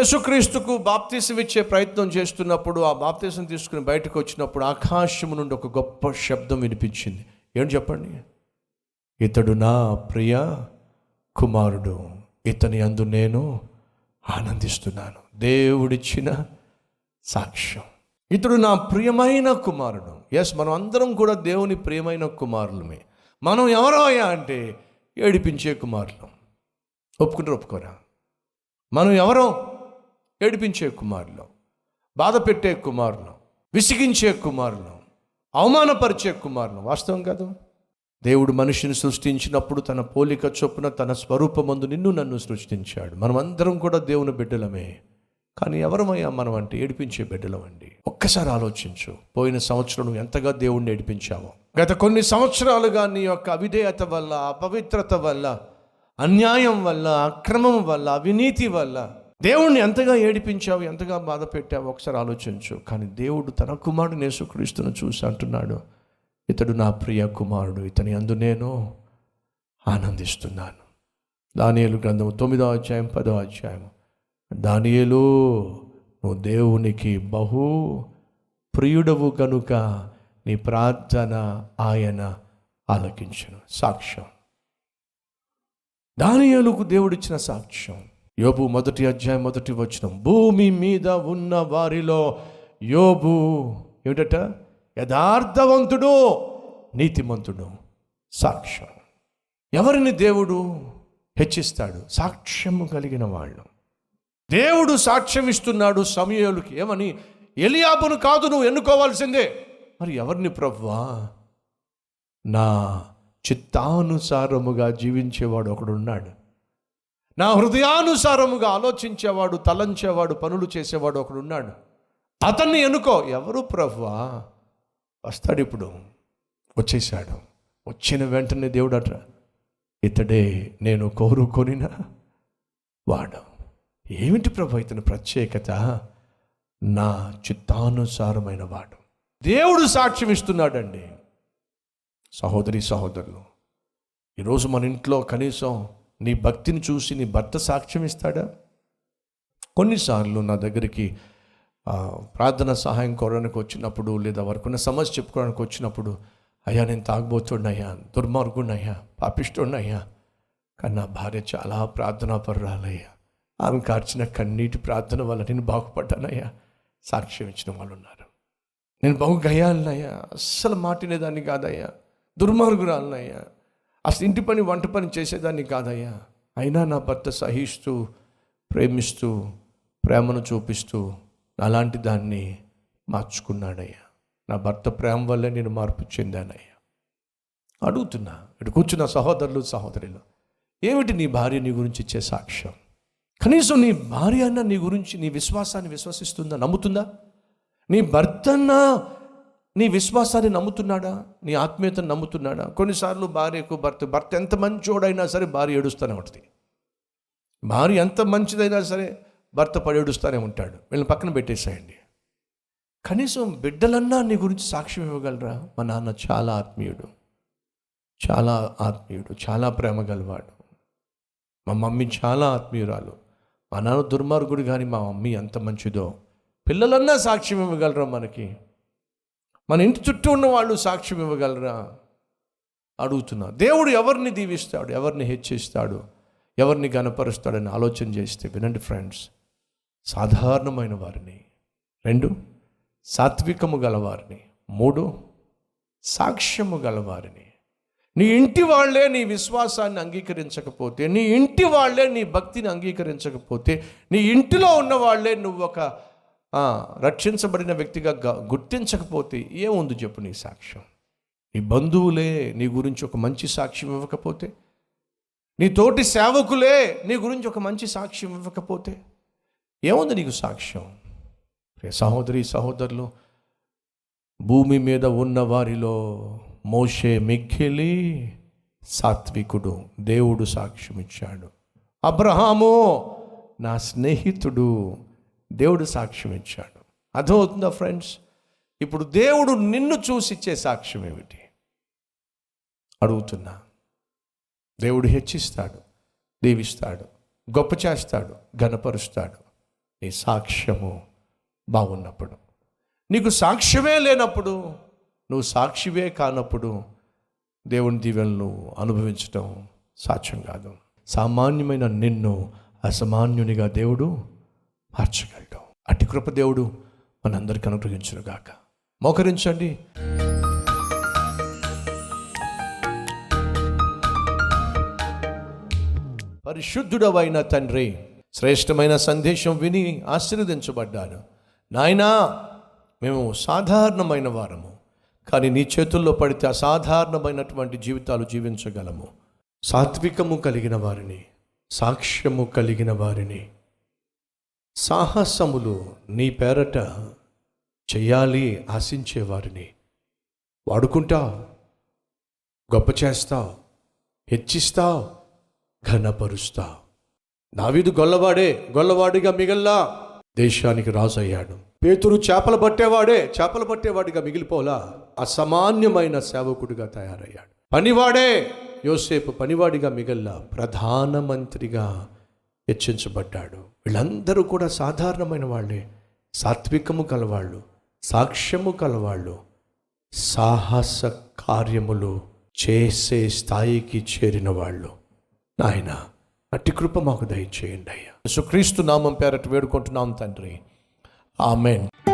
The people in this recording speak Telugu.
యేసుక్రీస్తుకు బాప్తీసం ఇచ్చే ప్రయత్నం చేస్తున్నప్పుడు ఆ బాప్తీసం తీసుకుని బయటకు వచ్చినప్పుడు ఆకాశము నుండి ఒక గొప్ప శబ్దం వినిపించింది. ఏం చెప్పండి? ఇతడు నా ప్రియ కుమారుడు ఇతని అందు నేను ఆనందిస్తున్నాను. దేవుడిచ్చిన సాక్ష్యం. ఇతడు నా ప్రియమైన కుమారుడు. ఎస్ మనం అందరం కూడా దేవుని ప్రియమైన కుమారులమే. మనం ఎవరో అంటే ఏడిపించే కుమారులు. ఒప్పుకుంటారు ఒప్పుకోరా? మనం ఎవరో? ఏడిపించే కుమారులు బాధ పెట్టే కుమారులు విసిగించే కుమారులు అవమానపరిచే కుమారులు. వాస్తవం కాదు. దేవుడు మనిషిని సృష్టించినప్పుడు తన పోలిక చొప్పున తన స్వరూపమందు నిన్ను నన్ను సృష్టించాడు. మనం అందరం కూడా దేవుని బిడ్డలమే. కానీ ఎవరమయ్యా మనం అంటే ఏడిపించే బిడ్డలం అండి. ఒక్కసారి ఆలోచించు. పోయిన సంవత్సరం నువ్వు ఎంతగా దేవుణ్ణి ఏడిపించావో. గత కొన్ని సంవత్సరాలుగా నీ యొక్క అవిధేయత వల్ల అపవిత్రత వల్ల అన్యాయం వల్ల అక్రమం వల్ల అవినీతి వల్ల దేవుణ్ణి ఎంతగా ఏడిపించావు ఎంతగా బాధ పెట్టావు ఒకసారి ఆలోచించు. కానీ దేవుడు తన కుమారుడు యేసుక్రీస్తును చూసి అంటున్నాడు ఇతడు నా ప్రియ కుమారుడు ఇతని అందు నేను ఆనందిస్తున్నాను. దానియలు గ్రంథం తొమ్మిదో అధ్యాయం పదో అధ్యాయం దానియలు నువ్వు దేవునికి బహు ప్రియుడవు కనుక నీ ప్రార్థన ఆయన ఆలకించను. సాక్ష్యం. దానియలకు దేవుడిచ్చిన సాక్ష్యం. యోబు మొదటి అధ్యాయం మొదటి వచనం. భూమి మీద ఉన్న వారిలో యోబు ఏమిటట? యథార్థవంతుడు నీతిమంతుడు. సాక్ష్యం. ఎవరిని దేవుడు హెచ్చిస్తాడు? సాక్ష్యము కలిగిన వాళ్ళు. దేవుడు సాక్ష్యం ఇస్తున్నాడు సమయాలకి. ఏమని? ఎలియాబును కాదు నువ్వు ఎన్నుకోవాల్సిందే. మరి ఎవరిని ప్రవ్వా? నా చిత్తానుసారముగా జీవించేవాడు ఒకడున్నాడు. నా హృదయానుసారముగా ఆలోచించేవాడు తలంచేవాడు పనులు చేసేవాడు ఒకడు ఉన్నాడు అతన్ని ఎన్నుకో. ఎవరు ప్రభువా? వస్తాడు ఇప్పుడు. వచ్చేసాడు వచ్చిన వెంటనే దేవుడు అట ఇతడే నేను కోరుకొనిన వాడు. ఏమిటి ప్రభు ఇతని ప్రత్యేకత? నా చిత్తానుసారమైన వాడు. దేవుడు సాక్ష్యం ఇస్తున్నాడండి. సహోదరి సహోదరులు ఈరోజు మన ఇంట్లో కనీసం నీ భక్తిని చూసి నీ భర్త సాక్ష్యం ఇస్తాడా? కొన్నిసార్లు నా దగ్గరికి ప్రార్థన సహాయం కోరడానికి వచ్చినప్పుడు లేదా వారికి ఉన్న సమస్య చెప్పుకోవడానికి వచ్చినప్పుడు అయ్యా నేను తాగబోతున్నాయ్యా దుర్మార్గున్నయ్యా పాపిస్తున్నయ్యా కానీ నా భార్య చాలా ప్రార్థనా పరురాలయ్యా ఆమె కార్చిన కన్నీటి ప్రార్థన వల్ల నేను బాగుపడ్డానయ్యా. సాక్ష్యం ఇచ్చిన వాళ్ళు ఉన్నారు. నేను బాగు గయాలనయ్యా అస్సలు మాటినేదాన్ని కాదయ్యా దుర్మార్గురాలనయ్యా అసలు ఇంటి పని వంట పని చేసేదాన్ని కాదయ్యా. అయినా నా భర్త సహిస్తూ ప్రేమిస్తూ ప్రేమను చూపిస్తూ అలాంటి దాన్ని మార్చుకున్నాడయ్యా. నా భర్త ప్రేమ వల్లే నేను మార్పు చెందానయ్యా. అడుగుతున్నా ఇటు కూర్చున్న సహోదరులు సహోదరులు ఏమిటి నీ భార్య నీ గురించి ఇచ్చే సాక్ష్యం? కనీసం నీ భార్య అన్న నీ గురించి నీ విశ్వాసాన్ని విశ్వసిస్తుందా నమ్ముతుందా? నీ భర్త అన్న నీ విశ్వాసాన్ని నమ్ముతున్నాడా? నీ ఆత్మీయతను నమ్ముతున్నాడా? కొన్నిసార్లు భార్యకు భర్త భర్త ఎంత మంచోడైనా సరే భార్య ఏడుస్తూనే ఉంటుంది. భార్య ఎంత మంచిదైనా సరే భర్త పడేడుస్తూనే ఉంటాడు. వీళ్ళని పక్కన పెట్టేసేయండి. కనీసం బిడ్డలన్నా నీ గురించి సాక్ష్యం ఇవ్వగలరా? మా నాన్న చాలా ఆత్మీయుడు. చాలా ఆత్మీయుడు చాలా ప్రేమ గలవాడు. మా మమ్మీ చాలా ఆత్మీయురాలు. మా నాన్న దుర్మార్గుడు కానీ మా మమ్మీ ఎంత మంచిదో. పిల్లలన్నా సాక్ష్యం ఇవ్వగలరా మనకి? మన ఇంటి చుట్టూ ఉన్న వాళ్ళు సాక్ష్యం ఇవ్వగలరా? అడుగుతున్నా దేవుడు ఎవరిని దీవిస్తాడు? ఎవరిని హెచ్చిస్తాడు? ఎవరిని గనపరుస్తాడని ఆలోచన చేస్తే వినండి ఫ్రెండ్స్. సాధారణమైన వారిని. రెండు సాత్వికము గలవారిని. మూడు సాక్ష్యము గలవారిని. నీ ఇంటి వాళ్ళే నీ విశ్వాసాన్ని అంగీకరించకపోతే నీ ఇంటి వాళ్ళే నీ భక్తిని అంగీకరించకపోతే నీ ఇంటిలో ఉన్న వాళ్ళే నువ్వు ఒక రక్షించబడిన వ్యక్తిగా గుర్తించకపోతే ఏముంది చెప్పు నీ సాక్ష్యం? నీ బంధువులే నీ గురించి ఒక మంచి సాక్ష్యం ఇవ్వకపోతే? నీ తోటి సేవకులే నీ గురించి ఒక మంచి సాక్ష్యం ఇవ్వకపోతే? ఏముంది నీకు సాక్ష్యం? సహోదరి సహోదరులు భూమి మీద ఉన్న వారిలో మోషే మిక్కిలి సాత్వికుడు దేవుడు సాక్ష్యం ఇచ్చాడు అబ్రహాము నా స్నేహితుడు దేవుడు సాక్ష్యం ఇచ్చాడు. అర్థమవుతుందా ఫ్రెండ్స్? ఇప్పుడు దేవుడు నిన్ను చూసి ఇచ్చే సాక్ష్యం ఏమిటి? అడుగుతున్నా. దేవుడు హెచ్చిస్తాడు దీవిస్తాడు గొప్ప చేస్తాడు ఘనపరుస్తాడు. నీ సాక్ష్యము బాగున్నప్పుడు. నీకు సాక్ష్యమే లేనప్పుడు నువ్వు సాక్షివే కానప్పుడు దేవుని దీవెనలు అనుభవించటం సాధ్యం కాదు. సామాన్యమైన నిన్ను అసామాన్యునిగా దేవుడు మార్చగలడు అట్టి కృపదేవుడు మనందరికీ అనుగ్రహించును మోకరించండి. పరిశుద్ధుడవైన తండ్రి శ్రేష్టమైన సందేశం విని ఆశీర్వదించబడ్డాను. నాయనా మేము సాధారణమైన వారము కానీ నీ చేతుల్లో పడితే అసాధారణమైనటువంటి జీవితాలు జీవించగలము. సాత్వికము కలిగిన వారిని సాక్ష్యము కలిగిన వారిని సాహసములు నీ పేరట చెయ్యాలి ఆశించే వారిని వాడుకుంటావు గొప్ప చేస్తావు హెచ్చిస్తావు ఘనపరుస్తావు. దావీదు గొల్లవాడే గొల్లవాడిగా మిగల్లా. దేశానికి రాజు అయ్యాడు పేతురు చేపలు పట్టేవాడే చేపలు పట్టేవాడిగా మిగిలిపోలా. అసామాన్యమైన సేవకుడిగా తయారయ్యాడు. పనివాడే యోసేపు పనివాడిగా మిగల్లా. ప్రధానమంత్రిగా హెచ్చించబడ్డాడు. వీళ్ళందరూ కూడా సాధారణమైన వాళ్ళే. సాత్వికము కలవాళ్ళు సాక్ష్యము కలవాళ్ళు సాహస కార్యములు చేసే స్థాయికి చేరిన వాళ్ళు. నాయన అట్టి కృప మాకు దయచేయండి అయ్యా. సుక్రీస్తు నామం పేరట వేడుకుంటున్నాం తండ్రి. ఆమెన్.